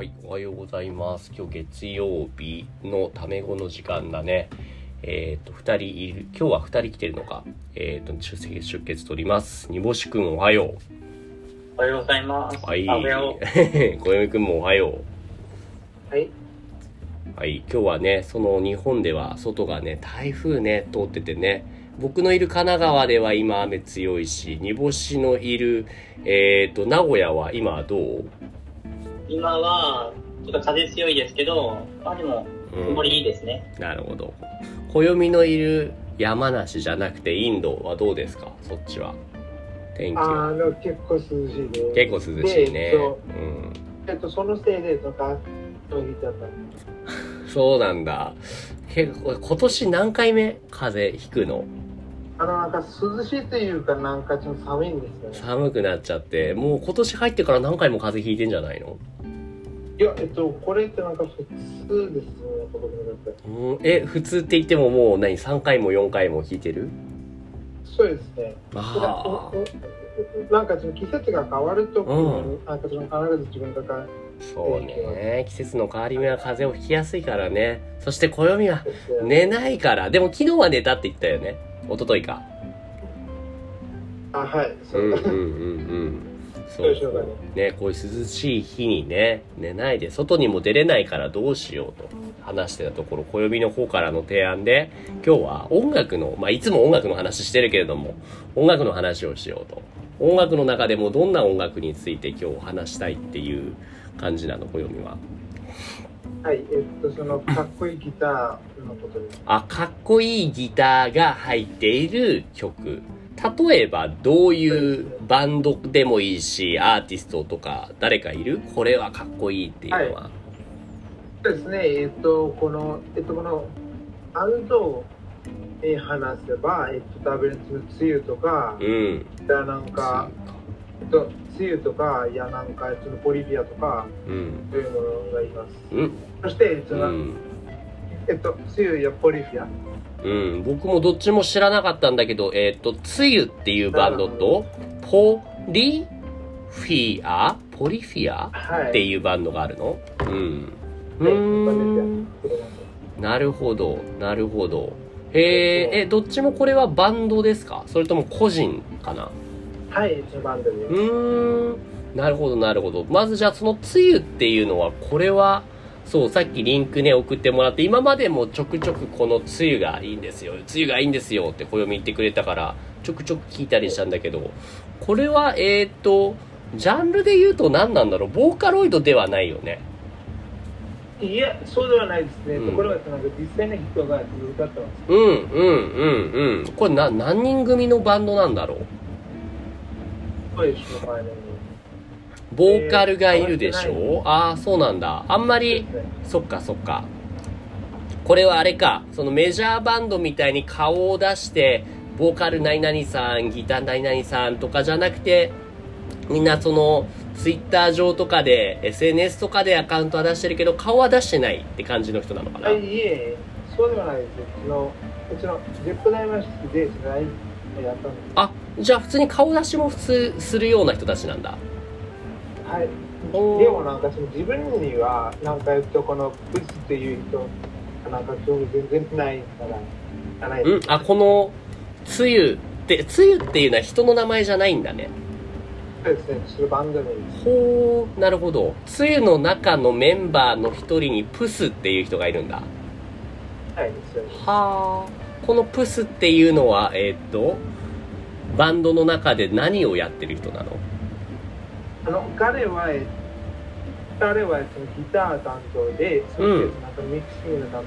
はい、おはようございます。今日月曜日のため語の時間だね。えっ、と、二人いる、今日は二人来てるのか。えっ、と、出席出血取ります。煮干しくんおはよおはようございます。う。はい。小読くんもおはよう。はい。う。はい、今日はね、その日本では外がね、台風ね、通っててね、僕のいる神奈川では今雨強いし、煮干しのいる、えっ、と、名古屋は今どう？今は、ちょっと風強いですけど、まあでも、うん曇りいいですね。なるほど。暦のいる山梨じゃなくてインドはどうですか？そっちは。天気あは。の結構涼しいです。結構涼しいねでえっと。うん。えっと、そのせいで、とか、飛びちゃった。そうなんだ。結構、今年何回目？風邪ひくの？あの、なんか涼しいというか、なんかちょっと寒いんですよね。寒くなっちゃって、もう今年入ってから何回も風邪ひいてんじゃないの？いや、えっと、これってなんか普通ですね。うん。え、普通って言ってももう何 ?3 回も4回もひいてる？そうですね。あなんかその季節が変わると、うんなんかその必ず自分とかあ。そうね。季節の変わり目は風邪をひきやすいからね。そして暦は寝ないから。でも昨日は寝たって言ったよね。一昨日か。あ、はい。そううんうんうんうん。そそうね、こういう涼しい日にね、寝ないで、外にも出れないからどうしようと話してたところ、暦の方からの提案で、今日は音楽の、まあ、いつも音楽の話してるけれども、音楽の話をしようと。音楽の中でもどんな音楽について今日話したいっていう感じなの、暦は？はい。えっと、その、かっこいいギターのことです。あ、かっこいいギターが入っている曲。例えば、どういうバンドでもいいし、アーティストとか、誰かいる？これはかっこいいっていうのは。そうですね、えっと、この、えっと、この、アウトを、えー話せば、えっと、多分、その梅雨とか、うん。やなんか、えっと、梅雨とか、いやなんか、そのボリビアとか、うん。そういうものがいます。うん。そして、そうの、ん。えっと、梅雨やボリビア。うん。僕もどっちも知らなかったんだけど、えっ、と、つゆっていうバンドと、ポリフィア？ポリフィア？はい。っていうバンドがあるの？うん。うはいーん。なるほど、なるほど。へえ、え、どっちもこれはバンドですか？それとも個人かな？はい、そのバンドでうーん。なるほど、なるほど。まずじゃあそのつゆっていうのは、これは、そう、さっきリンクね、送ってもらって、今までもちょくちょくこのつゆがいいんですよ、つゆがいいんですよって暦言ってくれたから、ちょくちょく聞いたりしたんだけど、これは、えーっと、ジャンルで言うと何なんだろう？ボーカロイドではないよね。いや、そうではないですね。うんところが、なんか実際の人が歌ってます。うん、うん、うん、うん。これな、何人組のバンドなんだろう？ボーカルがいるでしょ、ああ、そうなんだ。あんまり、そっかそっか。これはあれか、そのメジャーバンドみたいに顔を出して、ボーカル何々さん、ギター何々さんとかじゃなくて、みんなその、ツイッター上とかで、SNS とかでアカウントは出してるけど、顔は出してないって感じの人なのかな、はい、いえ、そうではないです。の、うちの、ジェップ大和室で、その、やったんです。あ、じゃあ普通に顔出しも普通するような人たちなんだ。はい。でもなんかその自分には、なんか言うと、このブスっていう人、なんか興味全然ないから、ないうんあ、この、つゆって、つゆっていうのは人の名前じゃないんだね。そうですね、そのバンド名。ほう、なるほど。つゆの中のメンバーの一人にプスっていう人がいるんだ。はい、そうです。はあ。このプスっていうのは、えーっと、バンドの中で何をやってる人なの？あの、彼は、え彼はそのギター担当で、そしてうんなんかミックスの担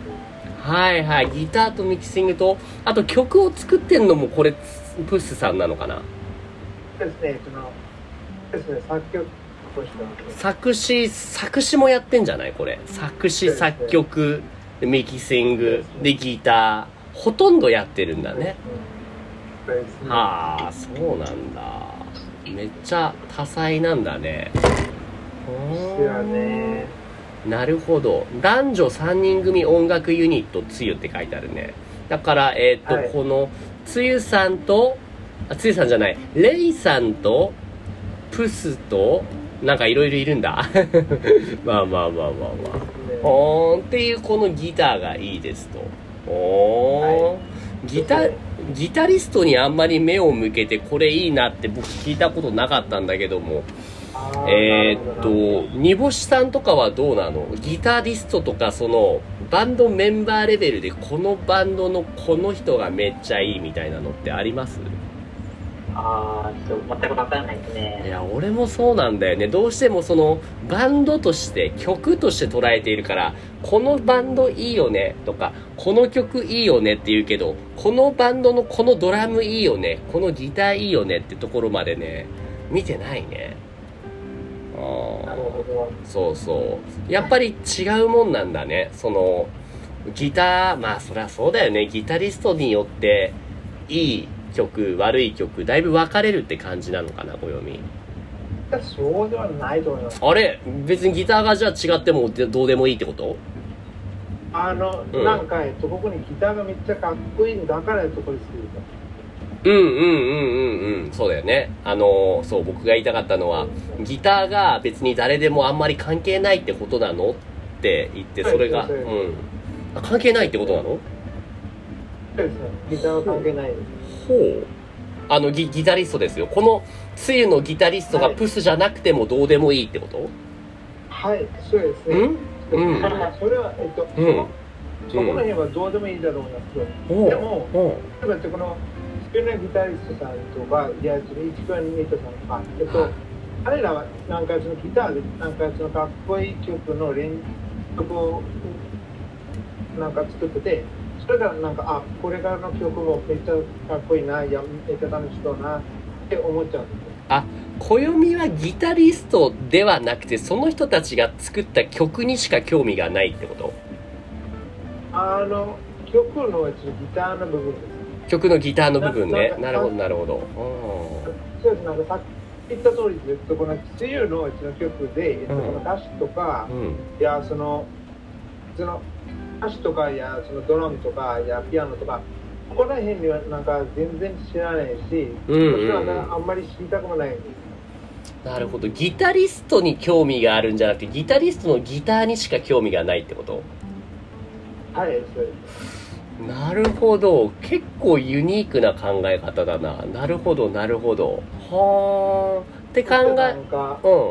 当。はいはい。ギターとミキシングと、あと曲を作ってんのもこれ、プスさんなのかな？ですね、その、ですね、作曲。作詞、作詞もやってんじゃない？これ。作詞、作曲、でミキシング、でギター。ほとんどやってるんだね。そうですね。はあ、そうなんだ。めっちゃ多彩なんだね。ですよね。なるほど。男女3人組音楽ユニットつゆって書いてあるね。だから、えっ、と、はいこの、つゆさんと、あ、つゆさんじゃない、レイさんと、プスと、なんかいろいろいるんだ。まあまあまあまあまあ。ほーんっていうこのギターがいいですと。おー、ギタ、ギタリストにあんまり目を向けてこれいいなって僕聞いたことなかったんだけども、えーっと、煮干しさんとかはどうなの？ギタリストとかその、バンドメンバーレベルでこのバンドのこの人がめっちゃいいみたいなのってあります？ああ、ちょっと全くわからないですいね。や、俺もそうなんだよね。どうしてもその、バンドとして、曲として捉えているから、このバンドいいよねとか、この曲いいよねって言うけど、このバンドのこのドラムいいよね、このギターいいよねってところまでね、見てないね。あなるほーどそうそう。やっぱり違うもんなんだね。その、ギター、まあそりゃそうだよね。ギタリストによって、いい曲、悪い曲、だいぶ分かれるって感じなのかな、暦。そうではないと思います。あれ？別にギターがじゃあ違ってもでどうでもいいってこと？あの、うんなんか、えっと、ここにギターがめっちゃかっこいいんだから、と、こですうんうんうんうんうん。そうだよね。あのーそう、僕が言いたかったのは、ギターが別に誰でもあんまり関係ないってことなの？って言って、それが、はいそううそうん。あ関係ないってことなの？そうですね。ギターは関係ないです。ほう。あのギ、ギタリストですよ。この、つゆのギタリストがはいプスじゃなくてもどうでもいいってこと、はい、そうですね。うん？うんそれは、えっと、うんそこの辺はどうでもいいだろうなと。ほうでも、ほ例えば、この、スペナギタリストさんとか、いや、その一番ネットさんとか、えっと、はい彼らは、なんかそのギターで、なんかそのかっこいい曲の連曲を、なんか作ってて、それからなんか、あ、これからの曲もめっちゃかっこいいな、いや、めっちゃ楽しそうな、って思っちゃうんですよ。暦はギタリストではなくて、その人たちが作った曲にしか興味がないってこと？あの、曲のギターの部分です。曲のギターの部分ね。ななるほど、なるほど。そうです、なんかさっき言った通りです。えっとこの梅雨のうちの曲で、えっと、うん歌詞とかう、ん。うん。いや、その、その歌詞とか、いや、そのドラムとか、いや、ピアノとか、ここら辺にはなんか全然知らないし、うんうんうはなあんまり知りたくもない。なるほど。ギタリストに興味があるんじゃなくて、ギタリストのギターにしか興味がないってこと？はい、そうです。なるほど。結構ユニークな考え方だな。なるほど、なるほど。はー。って考え、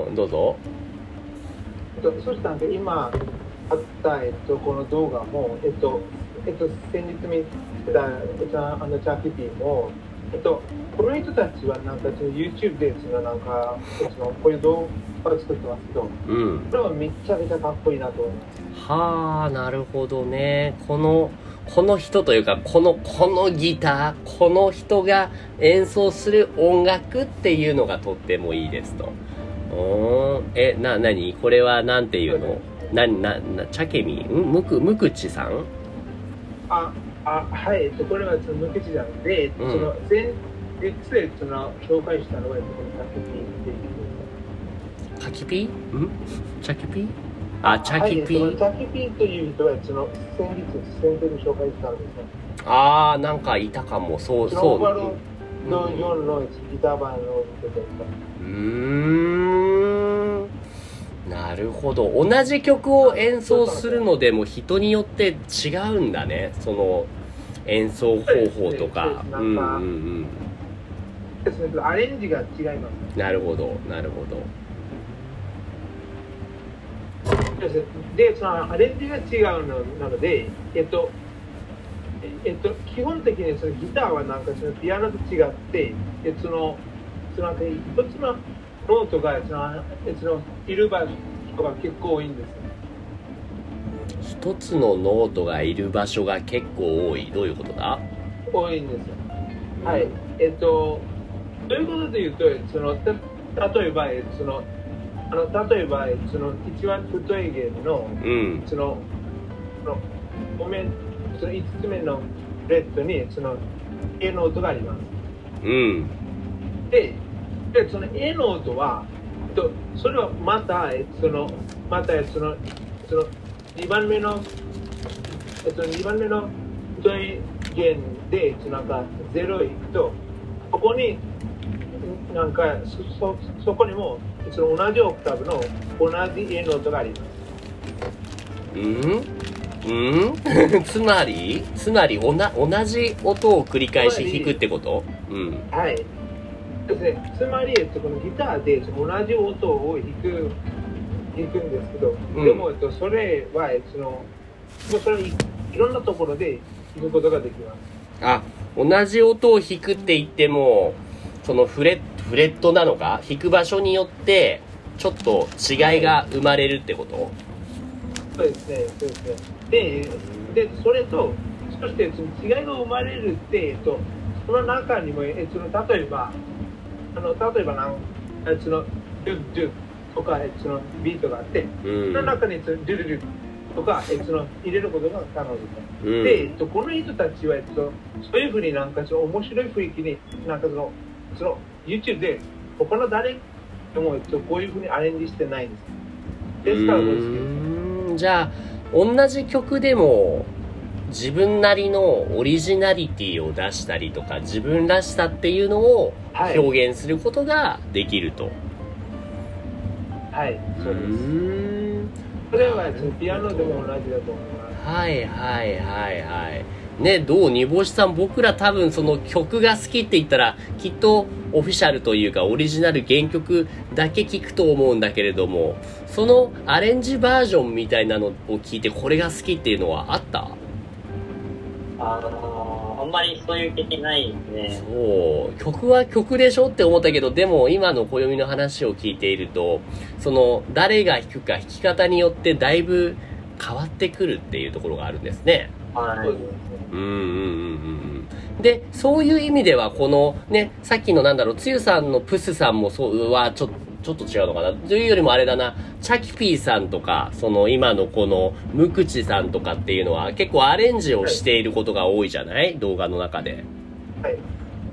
うん、どうぞ。えっと、そしてなんか今あった、えっと、この動画も、えっと、えっと、先日見てた、えっと、あの、チャーキピーも、えっと、この人たちはなんかその YouTube でそのなんか、そのこういう動画を作ってますけど、うん。これはめちゃめちゃかっこいいなと思います。はあ、なるほどね。この、この人というか、この、このギター、この人が演奏する音楽っていうのがとってもいいですと。うーん。え、な、なにこれはなんていうの？な、な、な、チャケミ？ん？むく、むくちさん？あ、あ、はい、えっと、これはその無口なので、えっとうん。その前日でその紹介したのは、えっと、このチャーキピー？っていう。カキピんチャキピあ、チャキピはい、チャキピーという人は、その先日、先日に紹介したんですね。あー、なんかいたかも。そう、そう。の4のギター版のうーんなるほど。同じ曲を演奏するのでも人によって違うんだね。その演奏方法とか。そううんうんうん。アレンジが違います。なるほどなるほど。でそのアレンジが違うのなので、えっと、ええっと、基本的にそのギターはなんかそのピアノと違って、えその、そのなんか一つのノートがその、えそのいる場所が結構多いんですよ。一つのノートがいる場所が結構多いどういうことだ？多いんですよ。はい。えっと、ということで言うと、その、た例えば、えその、あの、例えば、その、一番太い弦の、うんその、ごめん、その5つ目のレッドに、その、A の音があります。うんで、でその A の音は、とそれはまた、えその、また、その、その、2番目の、えっと、2番目の太い弦で、なんか、0いくと、ここに、なんかそそそこにもその同じオクターブの同じ A ノートがあります。うん？うん？つまりつまりおな同じ音を繰り返し弾くってこと？うんはい。ですね、つまり、えっと、このギターで同じ音を弾く弾くんですけど、うんでも、えっと、それはえっとそのもうそれいいろんなところで弾くことができます。あ同じ音を弾くって言ってもそのフレッフレットなのか弾く場所によってちょっと違いが生まれるってこと？そうですね、そうですね。で、でそれと、そしてその違いが生まれるって、えっと、その中にも、えっと、例えば、あの例えばなん、えっと、その、ドゥドゥとか、えっと、そのビートがあって、うそのん中にそのドゥルドゥとか、えっと、その入れることが可能です。うん。で、えっと、この人たちは、えっと、そういうふうになんかその面白い雰囲気に、なんかその、その YouTube で他の誰でも、えっと、こういうふうにアレンジしてないんです。ですから、うもうーん。じゃあ同じ曲でも自分なりのオリジナリティを出したりとか自分らしさっていうのをはい表現することができると。はい、そうです。それはピアノでも同じだと思います。はいはいはいはい。ね、どう煮干しさん僕ら多分その曲が好きって言ったらきっとオフィシャルというかオリジナル原曲だけ聞くと思うんだけれどもそのアレンジバージョンみたいなのを聞いてこれが好きっていうのはあった？あのー、あんまりそういう経験ないですね。そう曲は曲でしょって思ったけどでも今の暦の話を聞いているとその誰が弾くか弾き方によってだいぶ変わってくるっていうところがあるんですね。はいそうんうんうんうんうん。で、そういう意味では、このね、さっきのなんだろう、つゆさんのプスさんもそうは、ちょ、ちょっと違うのかな。というよりもあれだな、チャキピーさんとか、その今のこのムクチさんとかっていうのは結構アレンジをしていることが多いじゃない？動画の中で。はい。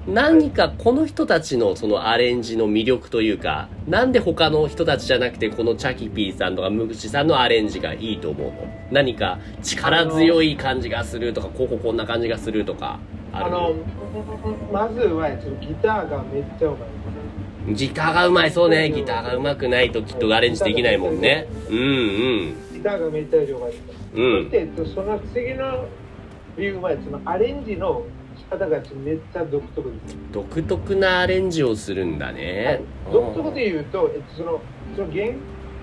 何かこの人たちのそのアレンジの魅力というか、なんで他の人たちじゃなくてこのチャキピーさんとかムクチさんのアレンジがいいと思うの？何か力強い感じがするとか、こここんな感じがするとか、あの、まずはギターがめっちゃうまい。ギターがうまい、そうね。ギターがうまくないときっとアレンジできないもんね。うんうん。ギターがめっちゃ上手です。うんそして、えっと、その次の理由は、そのアレンジの仕方がめっちゃ独特です。独特なアレンジをするんだね。独特で言うと、えっと、その、その原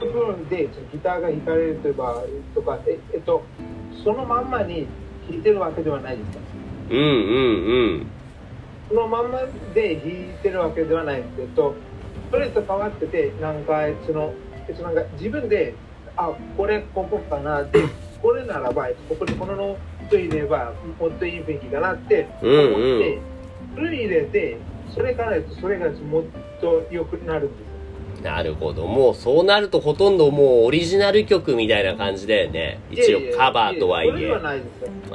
曲でそのギターが弾かれるとか、とか、ええっと、そのまんまに弾いてるわけではないですか。うんうんうん。そのまんまで弾いてるわけではないんですけど、それと変わってて、なんか、その、えっとなんか自分で、あ、これここかなって、これならば、ここにこのノート入れれば、もっといい雰囲気かなって思って、うんうんそれ入れて、それからそれがもっと良くなるんですよ。なるほど。もうそうなるとほとんどもうオリジナル曲みたいな感じだよね。一応カバーとはいそれではえ。ないで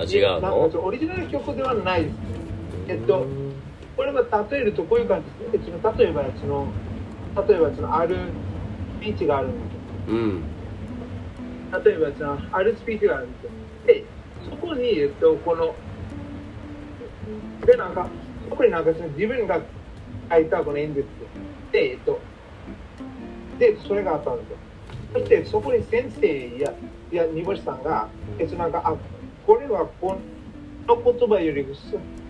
すよ。あ違うの？オリジナル曲ではないです。えっと、これは例えるとこういう感じです。えっと例えば、その、例えば、その、あるスピーチがあるんですよ。うん。例えば、その、あるスピーチがあるんですよ。で、そこに、えっと、この、で、なんか、そこになんか、その自分が書いたこの演説で、えっと、で、それがあったんですよ。そして、そこに先生や、いや、煮干しさんが、えっと、なんか、あ、これはこの言葉より、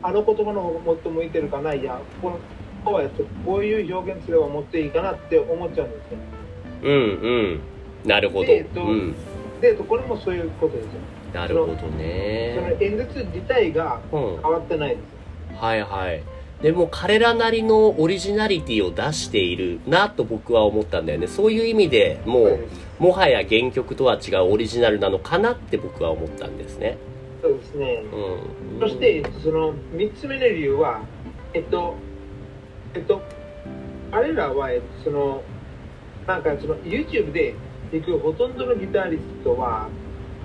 あの言葉の方がもっと向いてるかな、いや、この、こうやってこういう表現すればもっといいかなって思っちゃうんですよ。うんうん。なるほど。でえっとうん。これもそういうことですよ。なるほどそのね。演説自体がうん。変わってないです。はいはい。でも彼らなりのオリジナリティを出しているなと僕は思ったんだよね。そういう意味でもう、もはや原曲とは違うオリジナルなのかなって僕は思ったんですね。そうですね。うん。そして、その3つ目の理由は、えっと、えっと、彼らは、えっと、その、なんかその YouTube で弾くほとんどのギタリストは、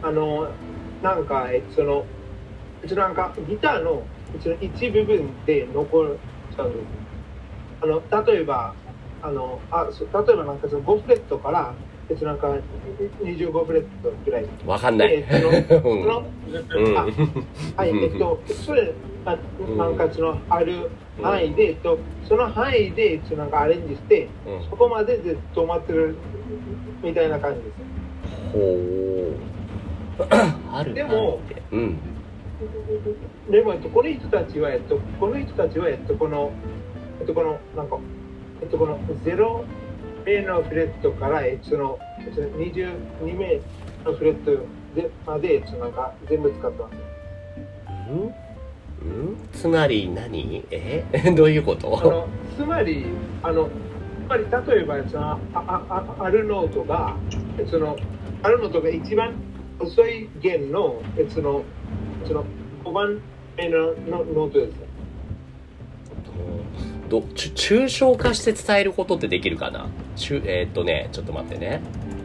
あの、なんか、えっと、その、えっと、なんかギターのその一部分で残っちゃうんです。あの、例えば、あの、あそ例えばなんかその5フレットからえっとなんか25フレットぐらいわかんない。でそのそ うんのうんあはい、えっと、それ、あなんかその、ある範囲で、えっと、その範囲で、えっと、なんかアレンジして、うんそこまでで止まってるみたいな感じです。ほう。あるでもうん。でも、えっと、この人たちは、えっと、この人たちは、えっと、この、えっと、この、なんか、えっと、この0名のフレットから、えっと、その、えっと、22名のフレットでまで、えっと、なんか、全部使ってます。うん？うん？つまり何？え？どういうこあとのつまりあのつまり例えばそのああああるノートがそのあるノートが一番遅い弦のそのその5番目ののノートです。ね。どち抽象化して伝えることってできるかな？えーっとね、ちょっと待ってね。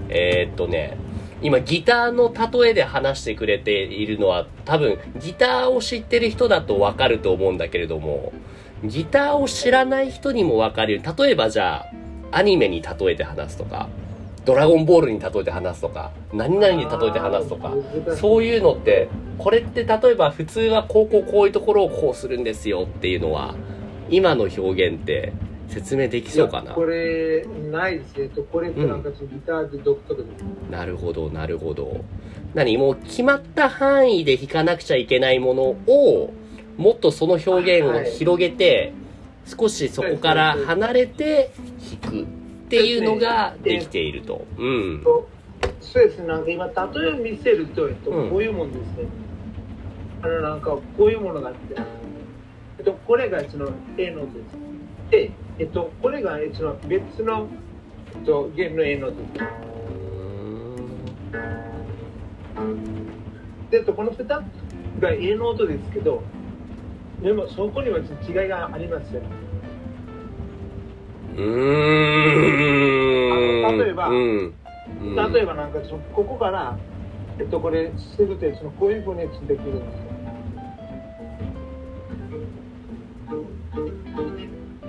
えーっとね、今ギターの例えで話してくれているのは多分ギターを知ってる人だとわかると思うんだけれども、ギターを知らない人にもわかる例えばじゃあ、アニメに例えて話すとか、ドラゴンボールに例えて話すとか、何々に例えて話すとか、そういうのって、これって例えば普通はこうこうこういうところをこうするんですよっていうのは、今の表現って説明できそうかなこれないですね。とこれってなんかギターで独特です。なるほど、なるほど。何もう決まった範囲で弾かなくちゃいけないものを、もっとその表現を広げて、少しそこから離れて弾くっていうのができていると。うん。とそうですね。なんか今例えを見せると、えっと、うんこういうもんですね。あのなんかこういうものがあって、えっとこれがそのートです。で、えっとこれがえっと別のえっと弦の A ノートです。で、えっとこの2つが A ノートですけど、でもそこには違いがありますよね。う例えばうん。うん例えばなんかそのここから、えっと、これするとそのこういうふうにできるんですよ。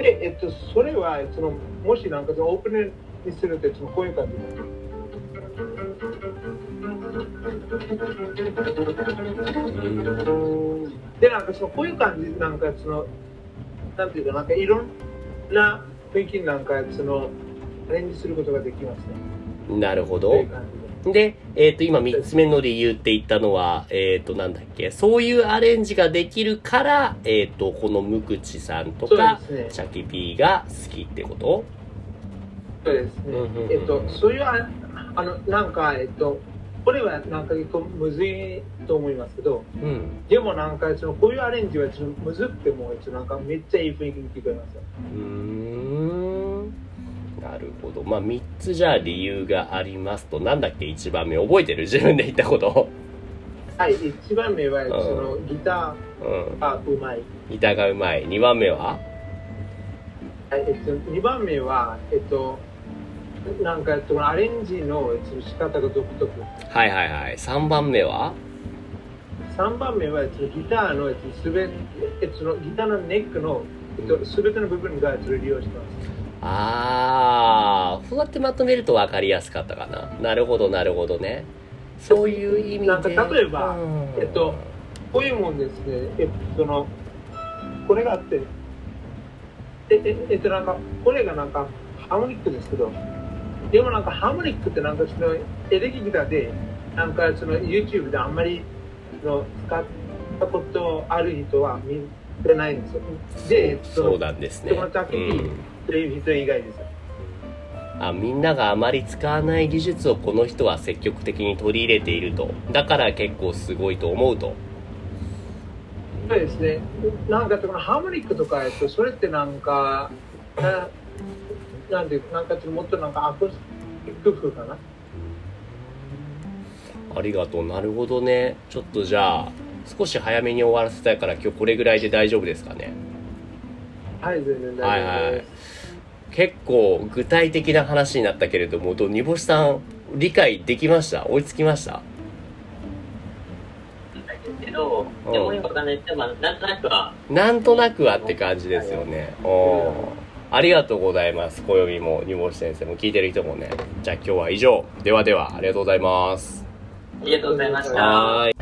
で、えっと、それはそのもしなんかそのオープンにするとそのこういう感じでなんかそのこういう感じなんかそのなんていうかなんかいろんな雰囲気になんかそのアレンジすることができますね。なるほどという。でで、えっ、と、今三つ目の理由って言ったのは、えっ、と、なんだっけ、そういうアレンジができるから、えっ、と、この無口さんとか、ねチャキピーが好きってこと？そうですね。えっと、そういうあ、あの、なんか、えっと、これはなんか結構むずいと思いますけど、うん。でもなんか、その、こういうアレンジはちょっとむずくても、なんかめっちゃいい雰囲気に聞こえますよ。うーん。なるほど。まあ、三つじゃあ理由がありますと、なんだっけ、一番目。覚えてる？自分で言ったこと。はい、一番目は、んその、ギタうんー。がうまい。ギターがうまい。二番目は？はい、えっと、二番目は、えっと、なんか、そのアレンジの仕方が独特。はいはいはい。三番目は？三番目は、ギターの、えっと、すべ、えっと、そのギターのネックの、えっと、すべての部分が利用してます。あー、そうやってまとめると分かりやすかったかな。なるほど、なるほどね。そういう意味で。なんか例えばうんえっと、こういうもんですね。えっと、その、これがあって、え、え、えっと、なんか、これがなんか、ハーモニックですけど、でもなんか、ハーモニックってなんか、その、エレキギターで、なんか、その、YouTube であんまり、その、使ったことある人は見てないんですよ。で、そうなんですね。その時にうん以外ですよ。あみんながあまり使わない技術をこの人は積極的に取り入れていると。だから結構すごいと思うと。そうですね。なんかそのハーモニックとか、えっと、それってなんか、ななんていうか、なんかちょっともっとなんかアコースティック風かな？ありがとう。なるほどね。ちょっとじゃあ、少し早めに終わらせたいから今日これぐらいで大丈夫ですかね。はい、全然大丈夫です。結構具体的な話になったけれども、どう煮干しさん理解できました？追いつきました？けど、でもよくわかんななんとなくは、なんとなくはって感じですよね。おーありがとうございます。暦も煮干し先生も聞いてる人もね。じゃあ今日は以上。ではでは、ありがとうございます。ありがとうございました。